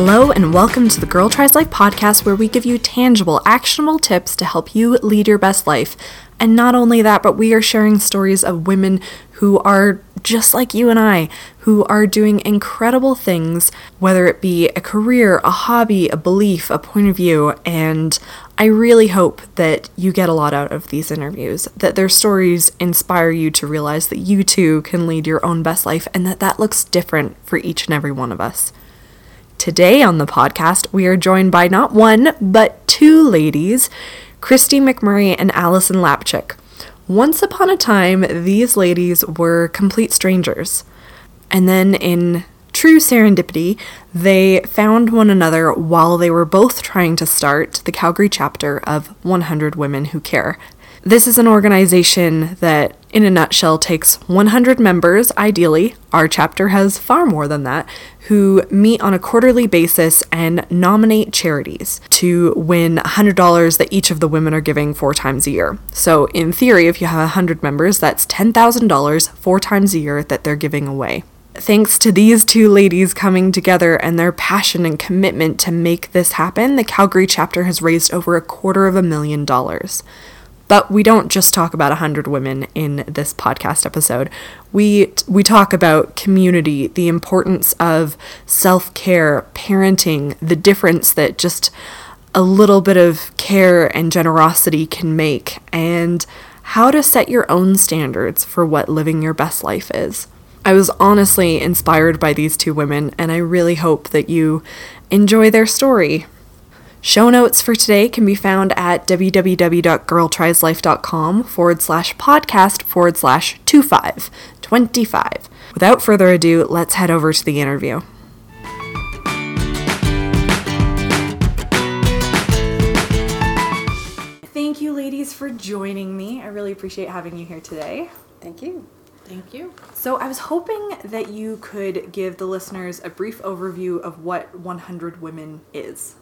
Hello, and welcome to the Girl Tries Life podcast, where we give you tangible, actionable tips to help you lead your best life. And not only that, but we are sharing stories of women who are just like you and I, who are doing incredible things, whether it be a career, a hobby, a belief, a point of view. And I really hope that you get a lot out of these interviews, that their stories inspire you to realize that you too can lead your own best life and that that looks different for each and every one of us. Today on the podcast, we are joined by not one, but two ladies, Christy McMurray and Allison Lapchick. Once upon a time, these ladies were complete strangers. And then, in true serendipity, they found one another while they were both trying to start the Calgary chapter of 100 Women Who Care, this is an organization that, in a nutshell, takes 100 members, ideally. Our chapter has far more than that, who meet on a quarterly basis and nominate charities to win $100 that each of the women are giving four times a year. So, in theory, if you have 100 members, that's $10,000 four times a year that they're giving away thanks to these two ladies coming together and their passion and commitment to make this happen, the Calgary chapter has raised over a quarter of a million dollars. But we don't just talk about 100 women in this podcast episode. We we talk about community, the importance of self-care, parenting, the difference that just a little bit of care and generosity can make and how to set your own standards for what living your best life is. I was honestly inspired by these two women, and I really hope that you enjoy their story. Show notes for today can be found at www.girltrieslife.com forward slash podcast forward slash 2525. Without further ado, let's head over to the interview. Thank you, ladies, for joining me. I really appreciate having you here today. Thank you. Thank you. So, I was hoping that you could give the listeners a brief overview of what 100 Women is.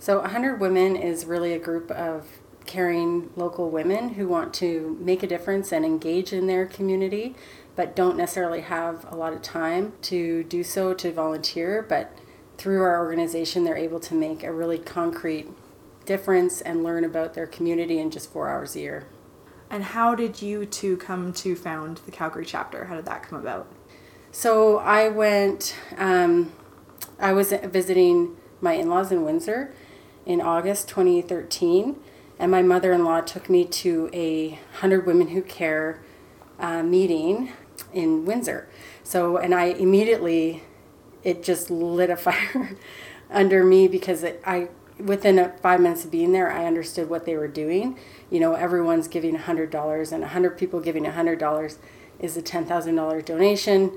So, 100 Women is really a group of caring local women who want to make a difference and engage in their community, but don't necessarily have a lot of time to do so, to volunteer. But through our organization, they're able to make a really concrete difference and learn about their community in just four hours a year. And how did you two come to found the Calgary chapter? How did that come about? So I went, um, I was visiting my in laws in Windsor in August 2013, and my mother in law took me to a 100 Women Who Care uh, meeting in Windsor. So, and I immediately, it just lit a fire under me because it, I, within five minutes of being there, I understood what they were doing. You know, everyone's giving $100, and 100 people giving $100 is a $10,000 donation.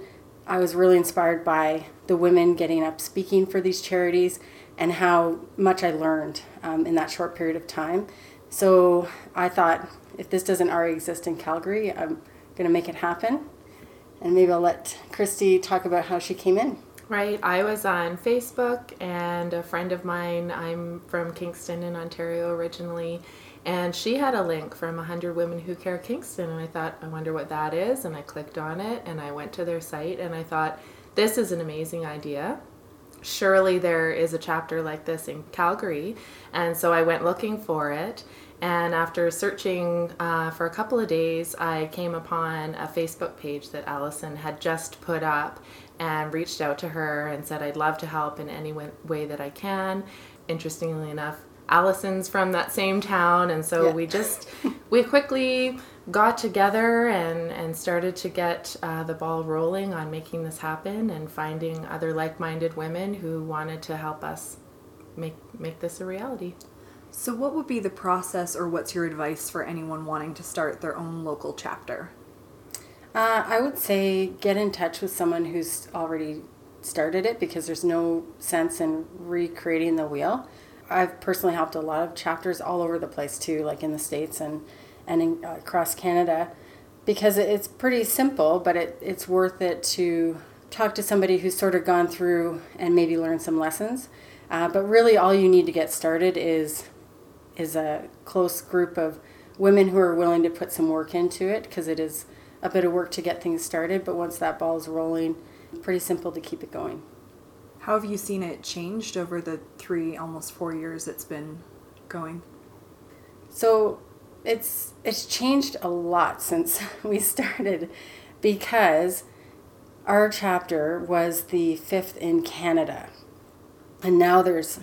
I was really inspired by the women getting up speaking for these charities and how much I learned um, in that short period of time. So I thought, if this doesn't already exist in Calgary, I'm going to make it happen. And maybe I'll let Christy talk about how she came in. Right. I was on Facebook, and a friend of mine, I'm from Kingston in Ontario originally, and she had a link from 100 Women Who Care Kingston. And I thought, I wonder what that is. And I clicked on it, and I went to their site, and I thought, this is an amazing idea surely there is a chapter like this in Calgary. And so I went looking for it. And after searching uh, for a couple of days, I came upon a Facebook page that Allison had just put up and reached out to her and said, I'd love to help in any way that I can. Interestingly enough, Allison's from that same town, and so yeah. we just we quickly got together and, and started to get uh, the ball rolling on making this happen and finding other like-minded women who wanted to help us make make this a reality. So what would be the process or what's your advice for anyone wanting to start their own local chapter? Uh, I would say get in touch with someone who's already started it because there's no sense in recreating the wheel. I've personally helped a lot of chapters all over the place too, like in the States and and in, uh, across Canada because it's pretty simple, but it, it's worth it to talk to somebody who's sort of gone through and maybe learn some lessons. Uh, but really, all you need to get started is is a close group of women who are willing to put some work into it because it is a bit of work to get things started. But once that ball is rolling, pretty simple to keep it going. How have you seen it changed over the three, almost four years it's been going? So it's it's changed a lot since we started because our chapter was the fifth in Canada. And now there's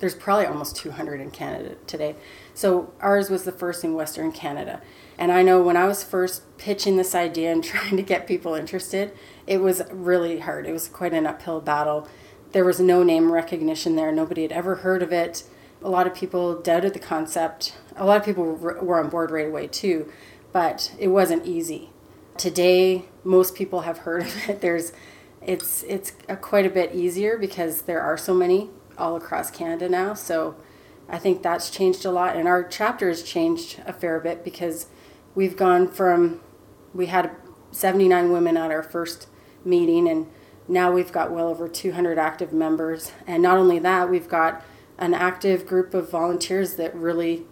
there's probably almost 200 in Canada today. So ours was the first in Western Canada. And I know when I was first pitching this idea and trying to get people interested, it was really hard. It was quite an uphill battle. There was no name recognition there. Nobody had ever heard of it. A lot of people doubted the concept. A lot of people were on board right away too, but it wasn't easy. Today, most people have heard of it. There's it's it's a, quite a bit easier because there are so many all across Canada now. So I think that's changed a lot, and our chapter has changed a fair bit because we've gone from we had 79 women at our first meeting, and now we've got well over 200 active members. And not only that, we've got an active group of volunteers that really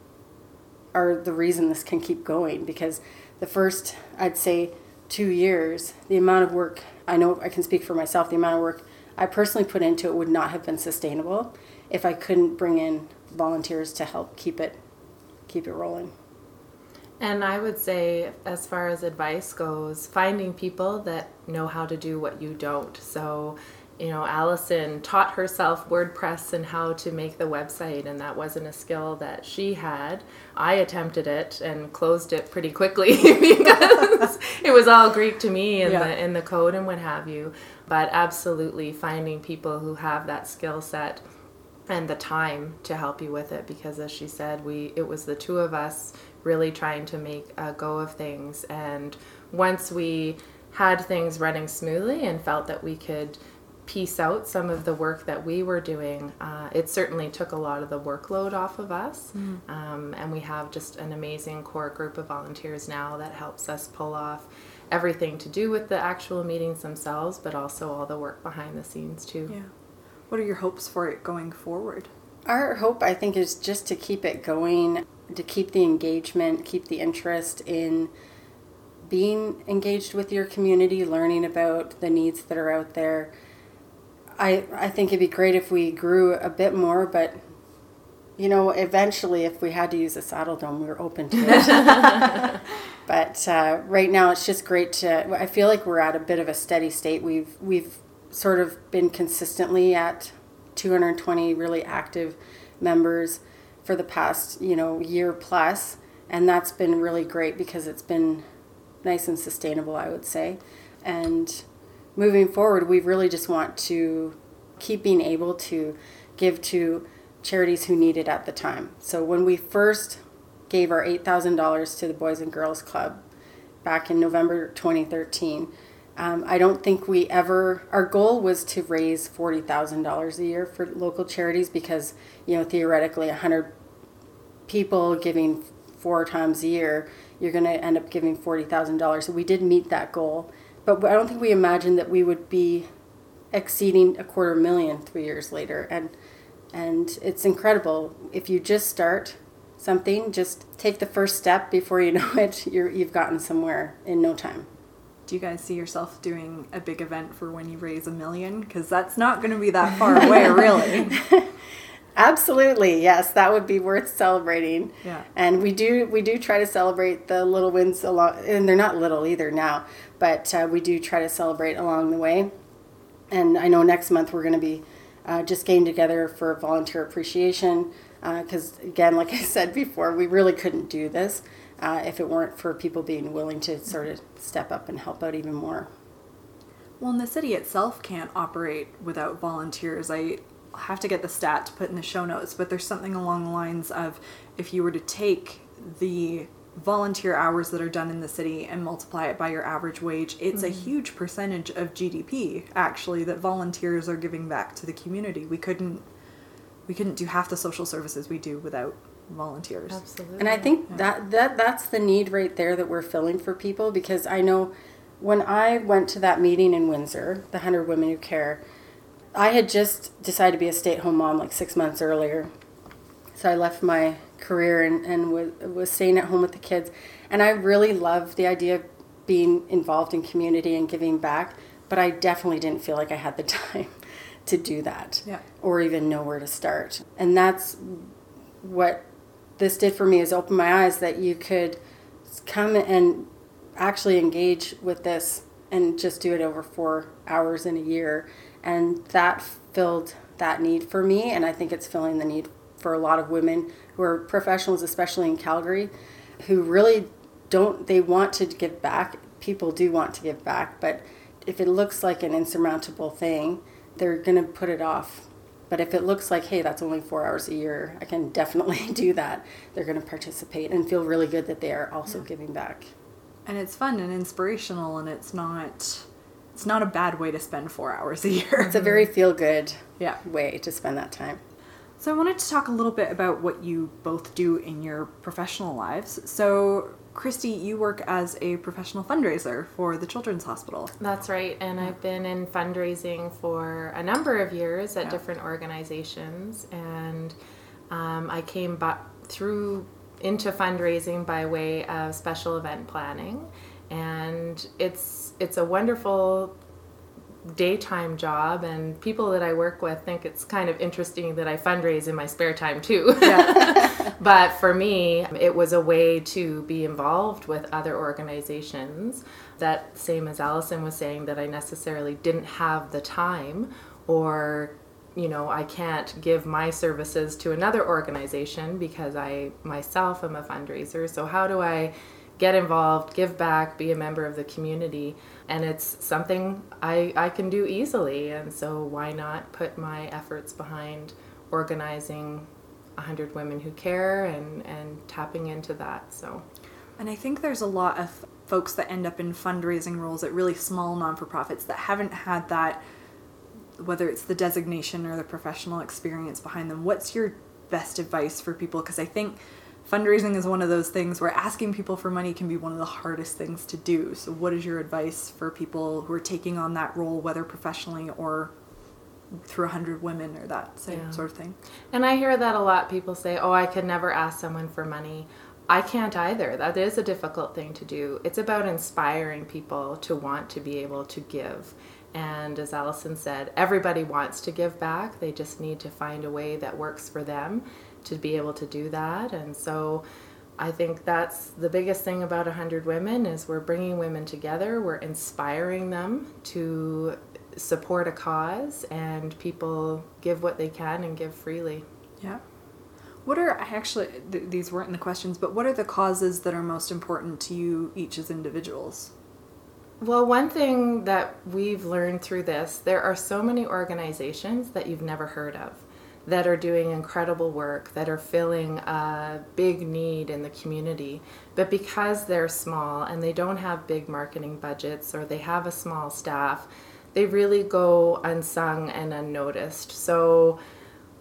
are the reason this can keep going because the first, I'd say, two years, the amount of work I know I can speak for myself, the amount of work I personally put into it would not have been sustainable if I couldn't bring in volunteers to help keep it keep it rolling. And I would say, as far as advice goes, finding people that know how to do what you don't. So, you know, Allison taught herself WordPress and how to make the website, and that wasn't a skill that she had. I attempted it and closed it pretty quickly because it was all Greek to me in yeah. the in the code and what have you. But absolutely finding people who have that skill set and the time to help you with it because as she said we it was the two of us really trying to make a go of things. And once we had things running smoothly and felt that we could piece out some of the work that we were doing, uh, it certainly took a lot of the workload off of us. Mm. Um, and we have just an amazing core group of volunteers now that helps us pull off everything to do with the actual meetings themselves, but also all the work behind the scenes too. Yeah. What are your hopes for it going forward? Our hope, I think, is just to keep it going to keep the engagement, keep the interest in being engaged with your community, learning about the needs that are out there. I I think it'd be great if we grew a bit more, but you know, eventually, if we had to use a Saddledome, we were open to it. but uh, right now, it's just great to. I feel like we're at a bit of a steady state. We've we've sort of been consistently at 220 really active members for the past, you know, year plus, and that's been really great because it's been nice and sustainable, I would say. And moving forward, we really just want to keep being able to give to charities who need it at the time. So when we first gave our $8,000 to the Boys and Girls Club back in November 2013, um, I don't think we ever, our goal was to raise $40,000 a year for local charities because, you know, theoretically 100 people giving four times a year, you're going to end up giving $40,000. So we did meet that goal. But I don't think we imagined that we would be exceeding a quarter million three years later. And, and it's incredible. If you just start something, just take the first step before you know it, you're, you've gotten somewhere in no time. Do you guys see yourself doing a big event for when you raise a million? Because that's not going to be that far away, really. Absolutely, yes, that would be worth celebrating. Yeah. And we do we do try to celebrate the little wins along, and they're not little either now, but uh, we do try to celebrate along the way. And I know next month we're going to be uh, just getting together for volunteer appreciation because uh, again, like I said before, we really couldn't do this uh, if it weren't for people being willing to sort of step up and help out even more. Well, and the city itself can't operate without volunteers. I have to get the stat to put in the show notes, but there's something along the lines of if you were to take the volunteer hours that are done in the city and multiply it by your average wage, it's mm-hmm. a huge percentage of GDP actually that volunteers are giving back to the community. We couldn't we couldn't do half the social services we do without volunteers. Absolutely. And I think yeah. that that that's the need right there that we're filling for people because I know when I went to that meeting in Windsor, the 100 Women Who Care, I had just decided to be a stay at home mom like six months earlier. So I left my career and, and was, was staying at home with the kids. And I really loved the idea of being involved in community and giving back, but I definitely didn't feel like I had the time to do that Yeah. or even know where to start. And that's what this did for me is open my eyes that you could come and actually engage with this and just do it over four hours in a year. And that filled that need for me. And I think it's filling the need for a lot of women who are professionals, especially in Calgary, who really don't, they want to give back. People do want to give back, but if it looks like an insurmountable thing, they're going to put it off. But if it looks like, hey, that's only four hours a year, I can definitely do that. They're going to participate and feel really good that they are also giving back. And it's fun and inspirational, and it's not it's not a bad way to spend four hours a year. It's a very feel good yeah. way to spend that time. So I wanted to talk a little bit about what you both do in your professional lives. So Christy, you work as a professional fundraiser for the Children's Hospital. That's right, and I've been in fundraising for a number of years at Yeah. different organizations, and um, I came back through into fundraising by way of special event planning, and it's it's a wonderful daytime job and people that I work with think it's kind of interesting that I fundraise in my spare time too. but for me, it was a way to be involved with other organizations that same as Allison was saying that I necessarily didn't have the time or you know, I can't give my services to another organization because I myself am a fundraiser. So how do I get involved, give back, be a member of the community. And it's something I, I can do easily. And so why not put my efforts behind organizing 100 Women Who Care and, and tapping into that. So And I think there's a lot of folks that end up in fundraising roles at really small non for profits that haven't had that, whether it's the designation or the professional experience behind them. What's your best advice for people? Because I think fundraising is one of those things where asking people for money can be one of the hardest things to do. So, what is your advice for people who are taking on that role, whether professionally or through 100 women or that same Yeah. sort of thing? And I hear that a lot. People say, oh, I could never ask someone for money. I can't either. That is a difficult thing to do. It's about inspiring people to want to be able to give. And as Allison said, everybody wants to give back. They just need to find a way that works for them to be able to do that. And so I think that's the biggest thing about 100 Women is we're bringing women together, we're inspiring them to support a cause and people give what they can and give freely. Yeah. What are I actually th- these weren't in the questions, but what are the causes that are most important to you each as individuals? Well, one thing that we've learned through this, there are so many organizations that you've never heard of that are doing incredible work, that are filling a big need in the community. But because they're small and they don't have big marketing budgets or they have a small staff, they really go unsung and unnoticed. So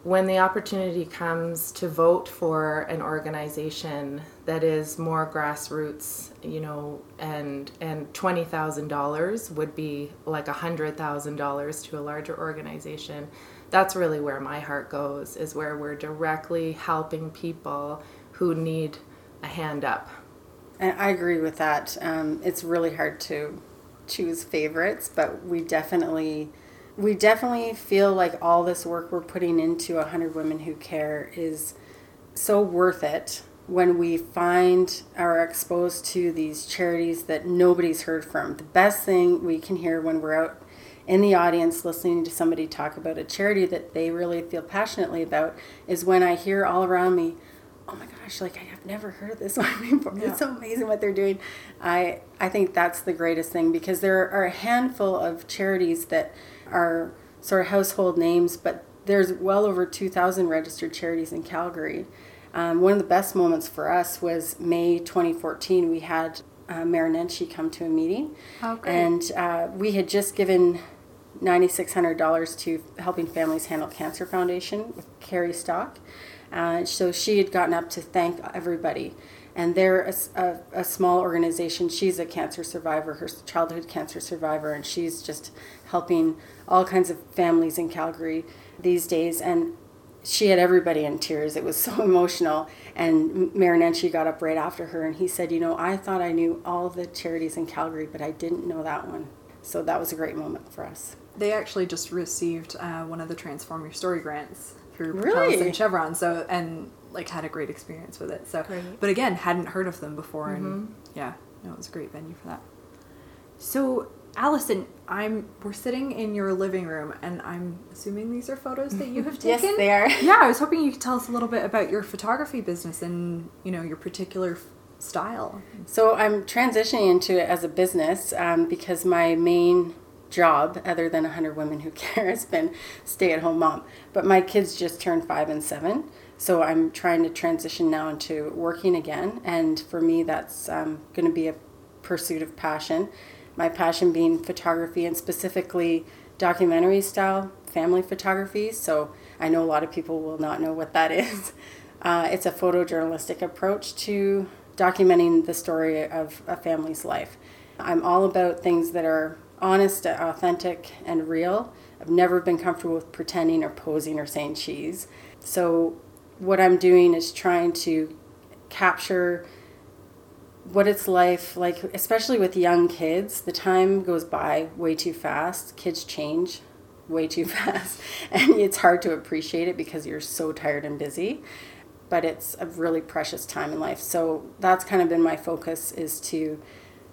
when the opportunity comes to vote for an organization that is more grassroots, you know, and and twenty thousand dollars would be like a hundred thousand dollars to a larger organization. That's really where my heart goes. Is where we're directly helping people who need a hand up. And I agree with that. Um, it's really hard to choose favorites, but we definitely we definitely feel like all this work we're putting into 100 Women Who Care is so worth it when we find are exposed to these charities that nobody's heard from. The best thing we can hear when we're out in the audience listening to somebody talk about a charity that they really feel passionately about is when I hear all around me, oh my gosh, like I have never heard of this one before. Yeah. It's so amazing what they're doing. I I think that's the greatest thing because there are a handful of charities that are sort of household names, but there's well over 2,000 registered charities in Calgary. Um, one of the best moments for us was May 2014. We had uh, Mayor Nenshi come to a meeting, Oh, and uh, we had just given $9,600 to Helping Families Handle Cancer Foundation with Carrie Stock. Uh, so she had gotten up to thank everybody. And they're a small organization. She's a cancer survivor, her childhood cancer survivor, and she's just helping all kinds of families in Calgary these days. And she had everybody in tears. It was so emotional. And Mayor Nenshi got up right after her and he said, You know, I thought I knew all the charities in Calgary, but I didn't know that one. So that was a great moment for us. They actually just received uh, one of the Transform Your Story grants through Really? And Chevron. So and like had a great experience with it. So, Great. but again, hadn't heard of them before, and yeah, no, it was a great venue for that. So, Allison, I'm we're sitting in your living room, and I'm assuming these are photos that you have taken. Yes, they are. Yeah, I was hoping you could tell us a little bit about your photography business and you know your particular style. So I'm transitioning into it as a business um, because my main job, other than 100 Women Who Care, has been stay at home mom. But my kids just turned five and seven. So I'm trying to transition now into working again. And for me, that's um, going to be a pursuit of passion. My passion being photography and specifically documentary style family photography. So I know a lot of people will not know what that is. Uh, it's a photojournalistic approach to documenting the story of a family's life. I'm all about things that are honest, authentic, and real. I've never been comfortable with pretending or posing or saying cheese. So, what I'm doing is trying to capture what it's life like especially with young kids the time goes by way too fast kids change way too fast and it's hard to appreciate it because you're so tired and busy but it's a really precious time in life so that's kind of been my focus is to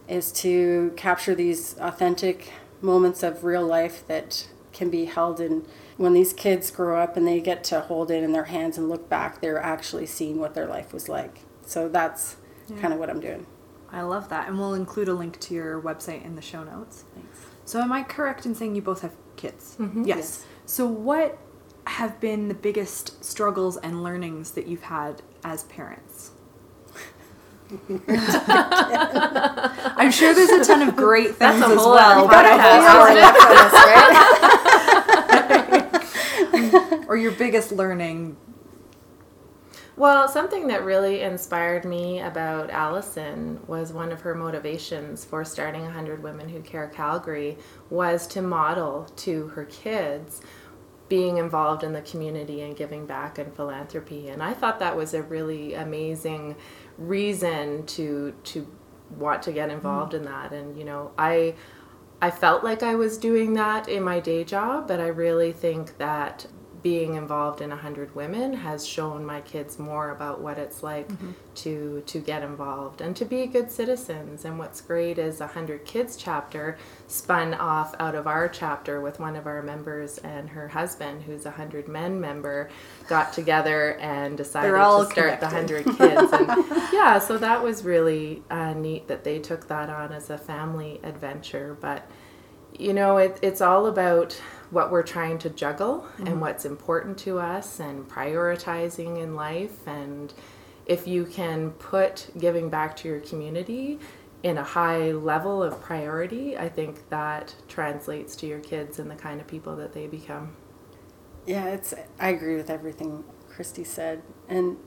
is to capture these authentic moments of real life that can be held in when these kids grow up and they get to hold it in their hands and look back they're actually seeing what their life was like so that's kind of what i'm doing I love that, and we'll include a link to your website in the show notes. Thanks. So, am I correct in saying you both have kids? Mm-hmm. Yes. Yes. So, what have been the biggest struggles and learnings that you've had as parents? I'm sure there's a ton of great things That's a as whole well, other but I feel like, or your biggest learning. Well, something that really inspired me about Allison was one of her motivations for starting 100 Women Who Care Calgary was to model to her kids being involved in the community and giving back and philanthropy. And I thought that was a really amazing reason to to want to get involved mm. in that. And you know, I I felt like I was doing that in my day job, but I really think that being involved in 100 women has shown my kids more about what it's like to to get involved and to be good citizens. And what's great is a 100 kids chapter spun off out of our chapter with one of our members and her husband who's a 100 men member got together and decided to start the 100 kids. And yeah so that was really uh, neat that they took that on as a family adventure. But you know it, it's all about what we're trying to juggle and mm-hmm. what's important to us and prioritizing in life. And if you can put giving back to your community in a high level of priority i think that translates to your kids and the kind of people that they become. Yeah, it's. I agree with everything Christy said, and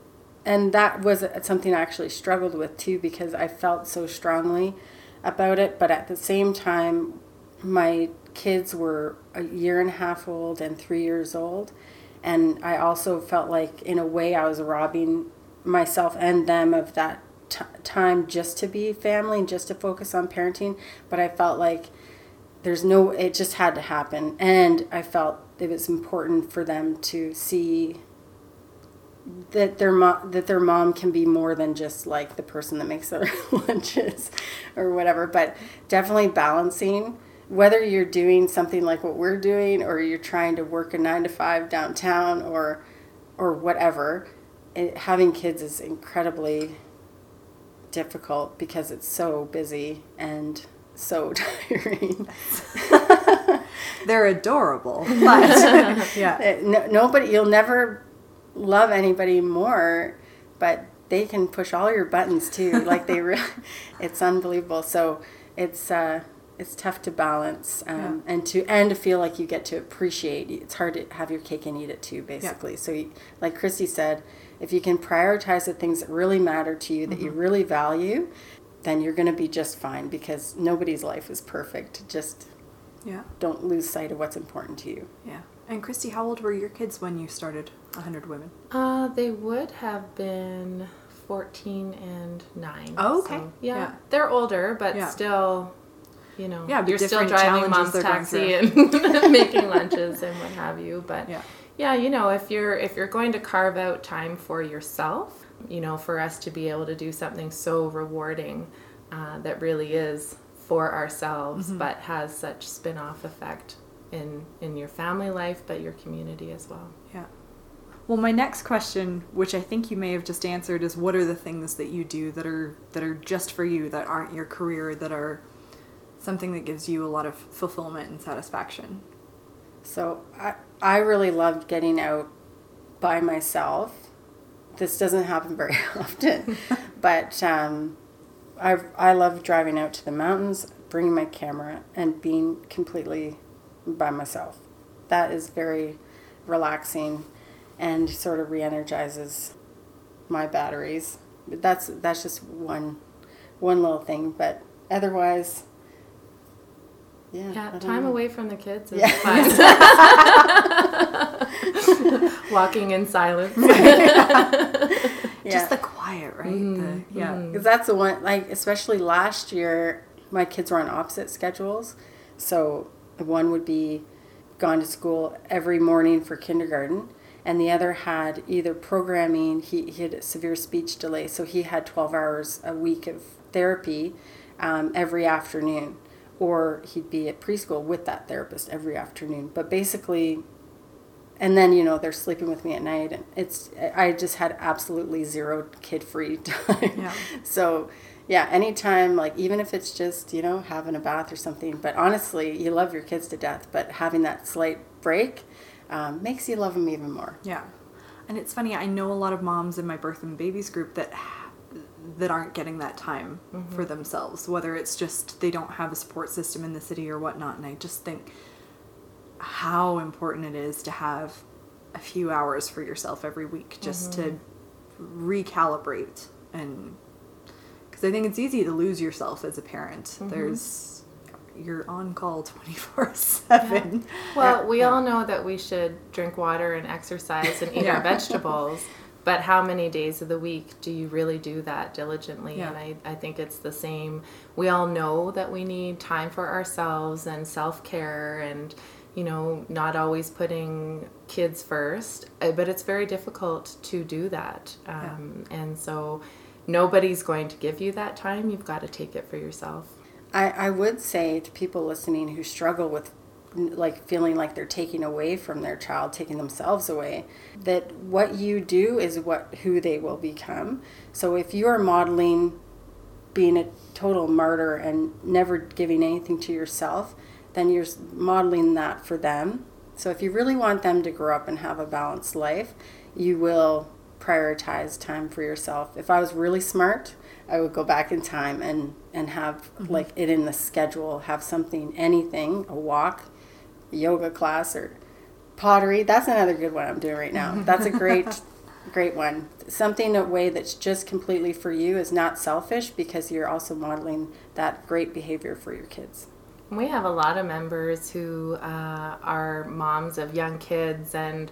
and that was something I actually struggled with too because I felt so strongly about it, but at the same time, my kids were a year and a half old and three years old, and I also felt like in a way I was robbing myself and them of that t- time just to be family and just to focus on parenting, but I felt like there's no it just had to happen. And i felt it was important for them to see that their mom that their mom can be more than just like the person that makes their lunches or whatever. But definitely balancing whether you're doing something like what we're doing or you're trying to work a 9 to 5 downtown or or whatever it, having kids is incredibly difficult because it's so busy and so tiring They're adorable, but yeah. Uh, no, nobody you'll never love anybody more but they can push all your buttons too like they really it's unbelievable so it's uh it's tough to balance um, and to and to feel like you get to appreciate it's hard to have your cake and eat it too basically so you, like christy said if you can prioritize the things that really matter to you that you really value then you're going to be just fine because nobody's life is perfect just Yeah. don't lose sight of what's important to you Yeah. And Christy, how old were your kids when you started 100 Women? uh, they would have been 14 and 9 Oh, okay. So, yeah, Yeah. they're older but Yeah. still you know, Yeah, you're still driving mom's taxi and making lunches and what have you. But Yeah. yeah, you know, if you're if you're going to carve out time for yourself, you know, for us to be able to do something so rewarding uh, that really is for ourselves, Mm-hmm. but has such spin-off effect in in your family life, but your community as well. Yeah. Well, my next question, which I think you may have just answered, is what are the things that you do that are that are just for you, that aren't your career, that are something that gives you a lot of fulfillment and satisfaction? So I, I really loved getting out by myself. This doesn't happen very often, but um, I, I love driving out to the mountains, bringing my camera, and being completely by myself. That is very relaxing and sort of re-energizes my batteries. But that's that's just one one little thing, but otherwise, yeah. Yeah, time know. away from the kids is Yeah. fun. Walking in silence. Yeah. Just the quiet, right? The, yeah. Because that's the one, like, especially last year, my kids were on opposite schedules. So one would be gone to school every morning for kindergarten, and the other had either programming, he, he had a severe speech delay, so he had 12 hours a week of therapy um, every afternoon, or he'd be at preschool with that therapist every afternoon. But basically, and then you know they're sleeping with me at night and it's i just had absolutely zero kid free time Yeah. so yeah anytime like even if it's just you know having a bath or something but honestly you love your kids to death but having that slight break um, makes you love them even more Yeah. And it's funny, I know a lot of moms in my birth and babies group that that aren't getting that time mm-hmm. for themselves, whether it's just they don't have a support system in the city or whatnot. And I just think how important it is to have a few hours for yourself every week just to mm-hmm. recalibrate and because I think it's easy to lose yourself as a parent. Mm-hmm. There's you're on call 24 7 Well, we all know that we should drink water and exercise and eat Yeah. our vegetables, but how many days of the week do you really do that diligently? Yeah. And I, I think it's the same. We all know that we need time for ourselves and self care and, you know, not always putting kids first, uh, but it's very difficult to do that. Um, And so nobody's going to give you that time. You've got to take it for yourself. I, I would say to people listening who struggle with like feeling like they're taking away from their child, taking themselves away, that what you do is what who they will become. So if you are modeling being a total martyr and never giving anything to yourself, then you're modeling that for them. So if you really want them to grow up and have a balanced life, you will prioritize time for yourself. If I was really smart, I would go back in time and and have mm-hmm. like it in the schedule, have something, anything, a walk, yoga class or pottery. That's another good one I'm doing right now. That's a great great one. Something a way that's just completely for you is not selfish because you're also modeling that great behavior for your kids. We have a lot of members who uh, are moms of young kids, and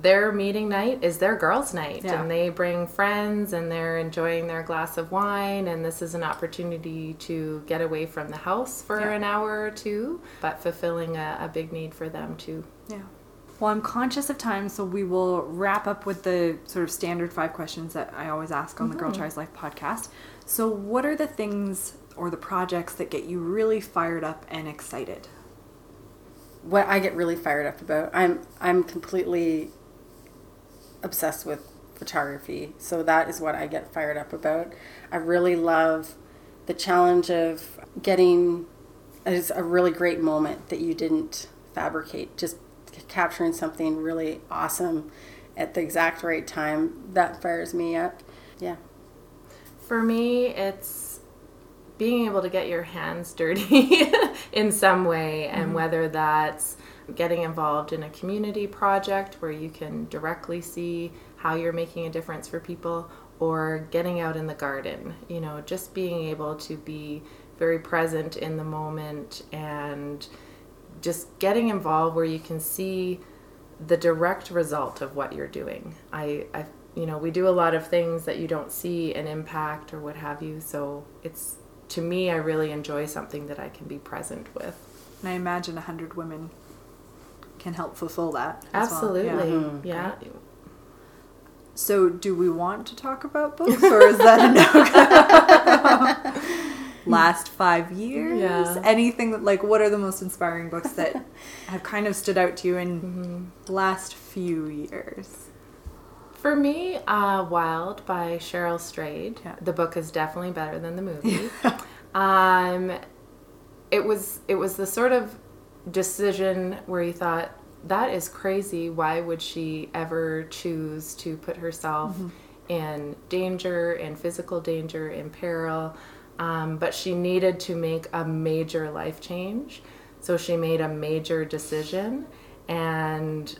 their meeting night is their girls' night. Yeah. And they bring friends and they're enjoying their glass of wine. And this is an opportunity to get away from the house for Yeah. an hour or two, but fulfilling a, a big need for them too. Yeah. Well, I'm conscious of time, so we will wrap up with the sort of standard five questions that I always ask on the Girl mm-hmm. Tries Life podcast. So, what are the things or the projects that get you really fired up and excited? what I get really fired up about. I'm I'm completely obsessed with photography, so that is what I get fired up about. I really love the challenge of getting is a really great moment that you didn't fabricate, just capturing something really awesome at the exact right time. That fires me up. Yeah. For me, it's being able to get your hands dirty in some way, and mm-hmm. whether that's getting involved in a community project where you can directly see how you're making a difference for people, or getting out in the garden, you know, just being able to be very present in the moment and just getting involved where you can see the direct result of what you're doing. I, I, you know, we do a lot of things that you don't see an impact or what have you. So it's to me, I really enjoy something that I can be present with. And I imagine a 100 women can help fulfill that. as well. Absolutely. Yeah. Yeah. So, do we want to talk about books, or is that a no? Last five years? Yeah. Anything that, like, what are the most inspiring books that have kind of stood out to you in the last few years? For me, uh, Wild by Cheryl Strayed. Yeah. The book is definitely better than the movie. um, it was it was the sort of decision where you thought that is crazy. Why would she ever choose to put herself in danger, in physical danger, in peril? Um, but she needed to make a major life change, so she made a major decision, and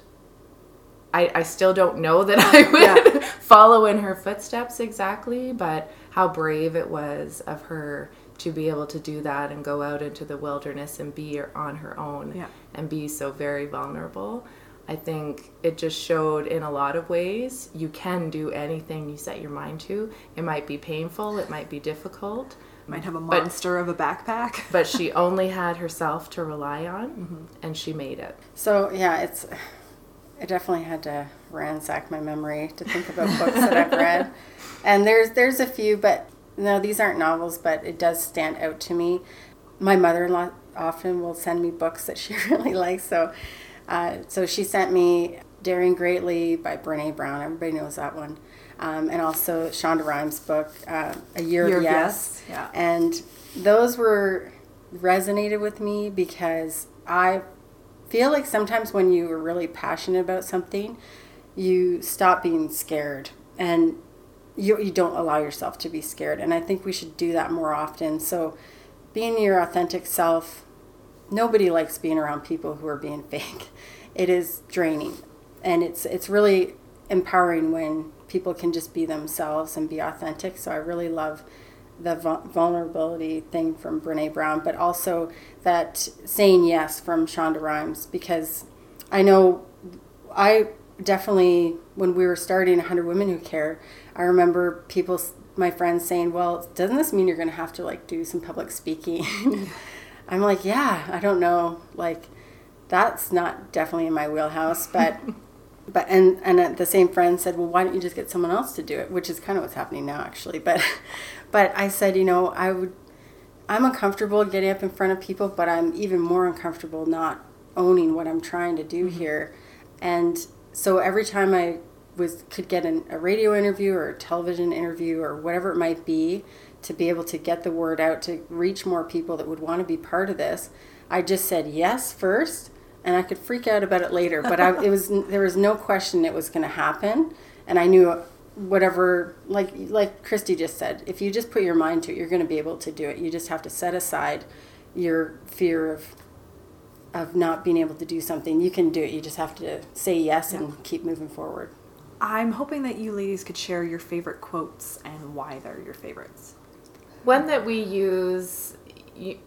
I, I still don't know that I would follow in her footsteps exactly, but how brave it was of her to be able to do that and go out into the wilderness and be on her own Yeah. and be so very vulnerable. I think it just showed in a lot of ways you can do anything you set your mind to. It might be painful, it might be difficult, Might have a But- monster of a backpack. but she only had herself to rely on mm-hmm. and she made it. So yeah, it's. I definitely had to ransack my memory to think about books that I've read, and there's there's a few, but no, these aren't novels, but it does stand out to me. My mother-in-law often will send me books that she really likes, so uh, so she sent me Daring Greatly by Brene Brown. Everybody knows that one, um, and also Shonda Rhimes' book uh, A Year, Year of of Yes. Yes, yeah. And those were resonated with me because I feel like sometimes when you are really passionate about something, you stop being scared and you, you don't allow yourself to be scared. And I think we should do that more often. So, being your authentic self, nobody likes being around people who are being fake. It is draining. And it's, it's really empowering when people can just be themselves and be authentic. So, I really love the vulnerability thing from Brene Brown, but also that saying yes from Shonda Rhimes because I know I definitely when we were starting 100 Women Who Care, I remember people, my friends saying, "Well, doesn't this mean you're going to have to like do some public speaking?" I'm like, "Yeah, I don't know, like that's not definitely in my wheelhouse, but." but and and the same friend said, "Well, why don't you just get someone else to do it?" Which is kind of what's happening now, actually. But but I said, you know, I would. I'm uncomfortable getting up in front of people, but I'm even more uncomfortable not owning what I'm trying to do mm-hmm. here. And so every time I was could get an, a radio interview or a television interview or whatever it might be to be able to get the word out to reach more people that would want to be part of this, I just said yes first, and I could freak out about it later. But I, it was there was no question it was going to happen, and I knew whatever like like Christy just said, if you just put your mind to it, you're going to be able to do it. You just have to set aside your fear of of not being able to do something. You can do it. You just have to say yes and keep moving forward. I'm hoping that you ladies could share your favorite quotes and why they're your favorites. One that we use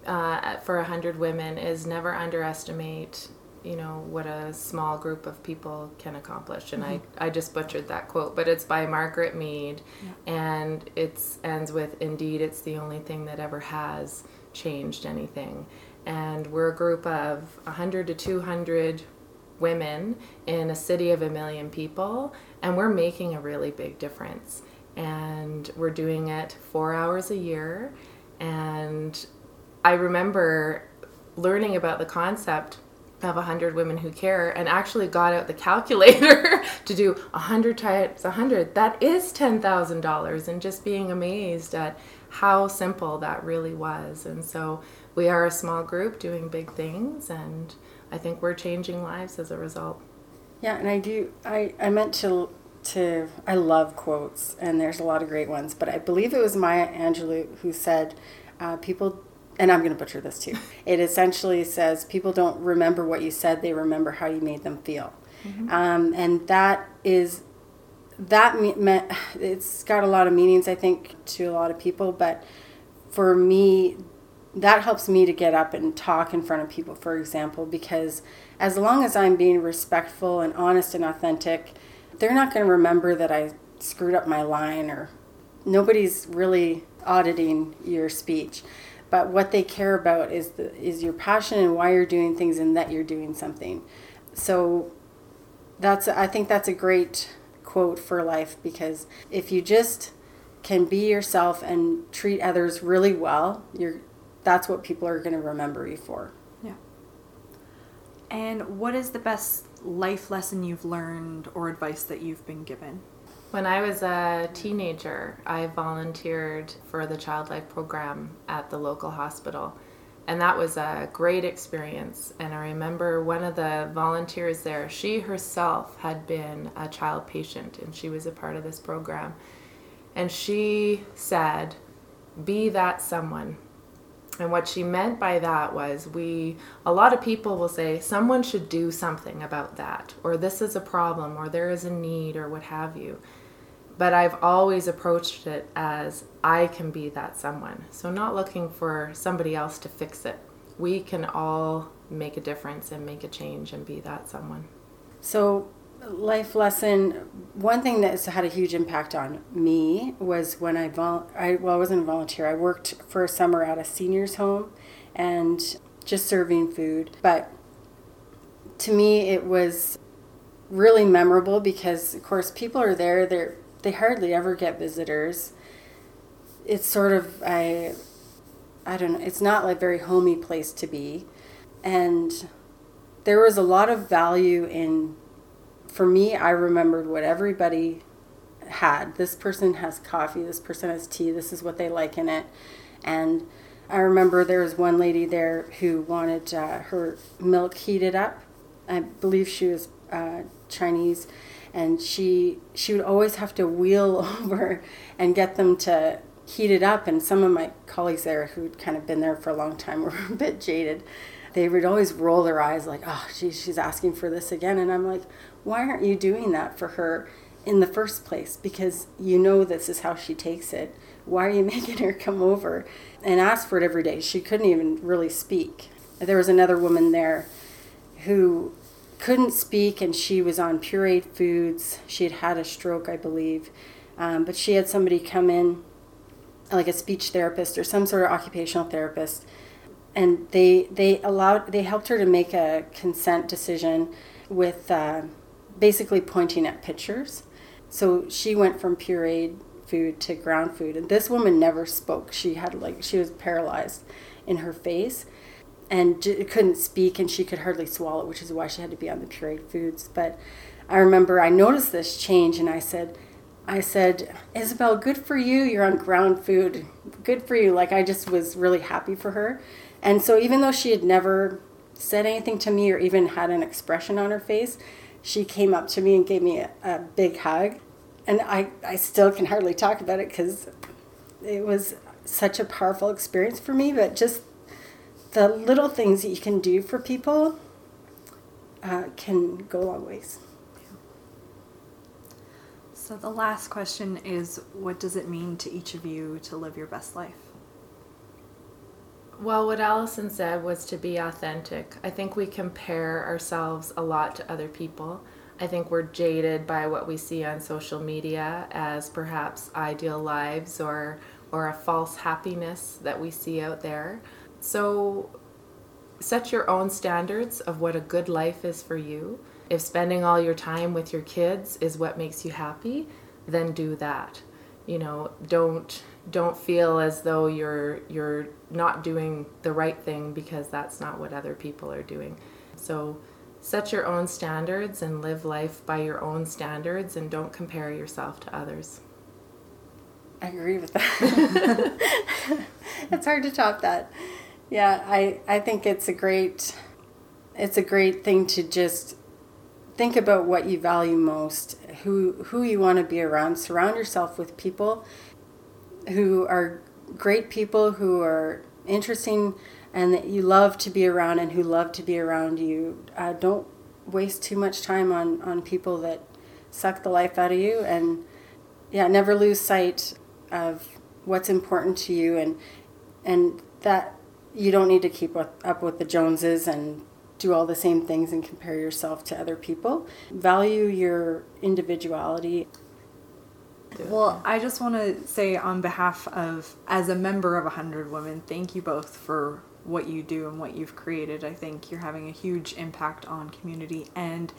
uh, for a hundred women is never underestimate, you know, what a small group of people can accomplish. And I, I just butchered that quote, but it's by Margaret Mead, and it ends with, "Indeed, it's the only thing that ever has changed anything." And we're a group of 100 to 200 women in a city of a million people, and we're making a really big difference. And we're doing it four hours a year. And I remember learning about the concept of 100 women who care and actually got out the calculator to do 100 times 100 that is $10,000 and just being amazed at how simple that really was and so we are a small group doing big things and I think we're changing lives as a result. Yeah, and I do. I I meant to to. I love quotes, and there's a lot of great ones. But I believe it was Maya Angelou who said, uh, "People." And I'm going to butcher this too. It essentially says people don't remember what you said; they remember how you made them feel, um, and that is that me- me- it's got a lot of meanings I think to a lot of people. But for me, that helps me to get up and talk in front of people, for example, because as long as I'm being respectful and honest and authentic, they're not going to remember that I screwed up my line or nobody's really auditing your speech. But what they care about is the, is your passion and why you're doing things and that you're doing something. So that's I think that's a great quote for life because if you just can be yourself and treat others really well, you're that's what people are going to remember you for. Yeah. And what is the best life lesson you've learned or advice that you've been given? When I was a teenager, I volunteered for the Child Life program at the local hospital. And that was a great experience. And I remember one of the volunteers there, she herself had been a child patient and she was a part of this program. And she said, Be that someone. And what she meant by that was we, a lot of people will say, someone should do something about that, or this is a problem, or there is a need, or what have you. But I've always approached it as I can be that someone. So, not looking for somebody else to fix it. We can all make a difference and make a change and be that someone. So, life lesson one thing that had a huge impact on me was when I, vol- I well I wasn't a volunteer. I worked for a summer at a seniors home and just serving food. But to me it was really memorable because of course people are there. They they hardly ever get visitors. It's sort of I I don't know it's not like very homey place to be. And there was a lot of value in for me, I remembered what everybody had. This person has coffee, this person has tea, this is what they like in it. And I remember there was one lady there who wanted uh, her milk heated up. I believe she was uh, Chinese, and she she would always have to wheel over and get them to heat it up. And some of my colleagues there who'd kind of been there for a long time were a bit jaded. They would always roll their eyes like, "Oh, geez, she's asking for this again," and I'm like, why aren't you doing that for her in the first place? Because you know this is how she takes it. Why are you making her come over and ask for it every day? She couldn't even really speak. There was another woman there who couldn't speak and she was on pureed foods. She had had a stroke, I believe. Um, but she had somebody come in, like a speech therapist or some sort of occupational therapist, and they they allowed they helped her to make a consent decision with uh, basically pointing at pictures. So she went from pureed food to ground food. And this woman never spoke. She had like, she was paralyzed in her face and j- couldn't speak and she could hardly swallow, which is why she had to be on the pureed foods. But I remember I noticed this change and I said, I said, Isabel, good for you. You're on ground food. Good for you. Like, I just was really happy for her. And so, even though she had never said anything to me or even had an expression on her face, she came up to me and gave me a, a big hug. And I, I still can hardly talk about it because it was such a powerful experience for me. But just the little things that you can do for people uh, can go a long ways. So, the last question is what does it mean to each of you to live your best life? Well, what Allison said was to be authentic. I think we compare ourselves a lot to other people. I think we're jaded by what we see on social media as perhaps ideal lives or or a false happiness that we see out there. So set your own standards of what a good life is for you. If spending all your time with your kids is what makes you happy, then do that. You know, don't don't feel as though you're you're not doing the right thing because that's not what other people are doing. So set your own standards and live life by your own standards and don't compare yourself to others. I agree with that. it's hard to top that. Yeah, I, I think it's a great it's a great thing to just think about what you value most, who who you want to be around. Surround yourself with people who are great people who are interesting and that you love to be around and who love to be around you. Uh, don't waste too much time on, on people that suck the life out of you and yeah never lose sight of what's important to you and and that you don't need to keep up with the joneses and do all the same things and compare yourself to other people value your individuality do it. Well, I just want to say on behalf of, as a member of 100 Women, thank you both for what you do and what you've created. I think you're having a huge impact on community and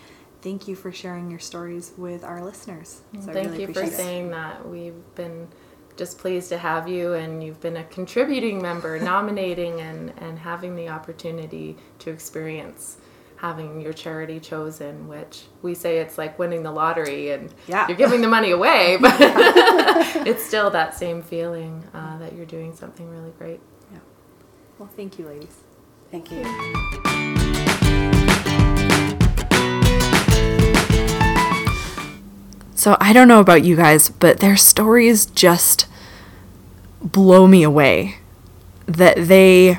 thank you for sharing your stories with our listeners. So Thank really you for it. saying that. We've been just pleased to have you, and you've been a contributing member, nominating and, and having the opportunity to experience having your charity chosen, which we say it's like winning the lottery and Yeah. you're giving the money away, but it's still that same feeling uh, that you're doing something really great. Yeah. Well, thank you, ladies. Thank you. So I don't know about you guys, but their stories just blow me away. That they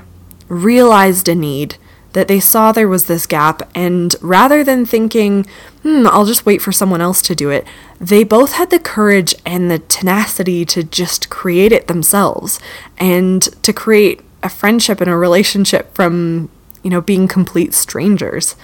realized a need, that they saw there was this gap, and rather than thinking, hmm, I'll just wait for someone else to do it, they both had the courage and the tenacity to just create it themselves and to create a friendship and a relationship from, you know, being complete strangers.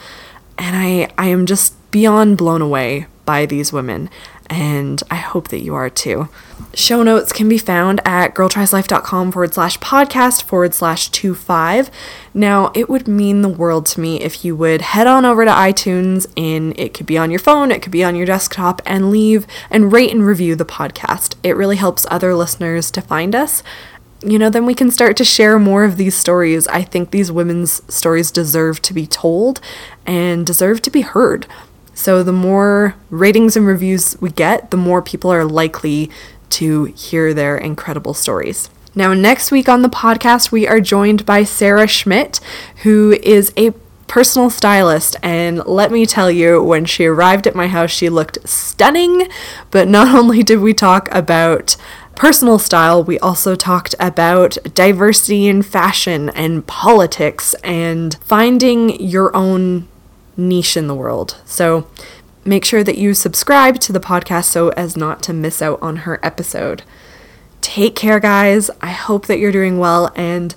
And I, I am just beyond blown away by these women and i hope that you are too show notes can be found at girltrieslife.com forward slash podcast forward slash 25 now it would mean the world to me if you would head on over to itunes and it could be on your phone it could be on your desktop and leave and rate and review the podcast it really helps other listeners to find us you know, then we can start to share more of these stories. I think these women's stories deserve to be told and deserve to be heard. So the more ratings and reviews we get, the more people are likely to hear their incredible stories. Now, next week on the podcast, we are joined by Sarah Schmidt, who is a personal stylist. And let me tell you, when she arrived at my house, she looked stunning. But not only did we talk about personal style, we also talked about diversity in fashion and politics and finding your own niche in the world. So make sure that you subscribe to the podcast so as not to miss out on her episode. Take care, guys. I hope that you're doing well and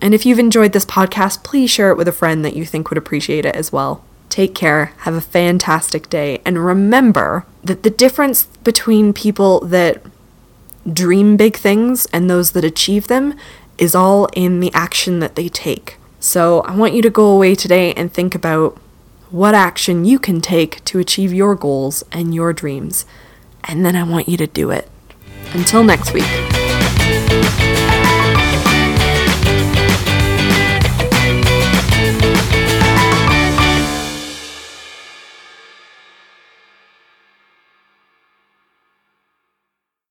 and if you've enjoyed this podcast, please share it with a friend that you think would appreciate it as well. Take care, have a fantastic day, and remember that the difference between people that dream big things and those that achieve them is all in the action that they take. So I want you to go away today and think about what action you can take to achieve your goals and your dreams. And then I want you to do it. Until next week.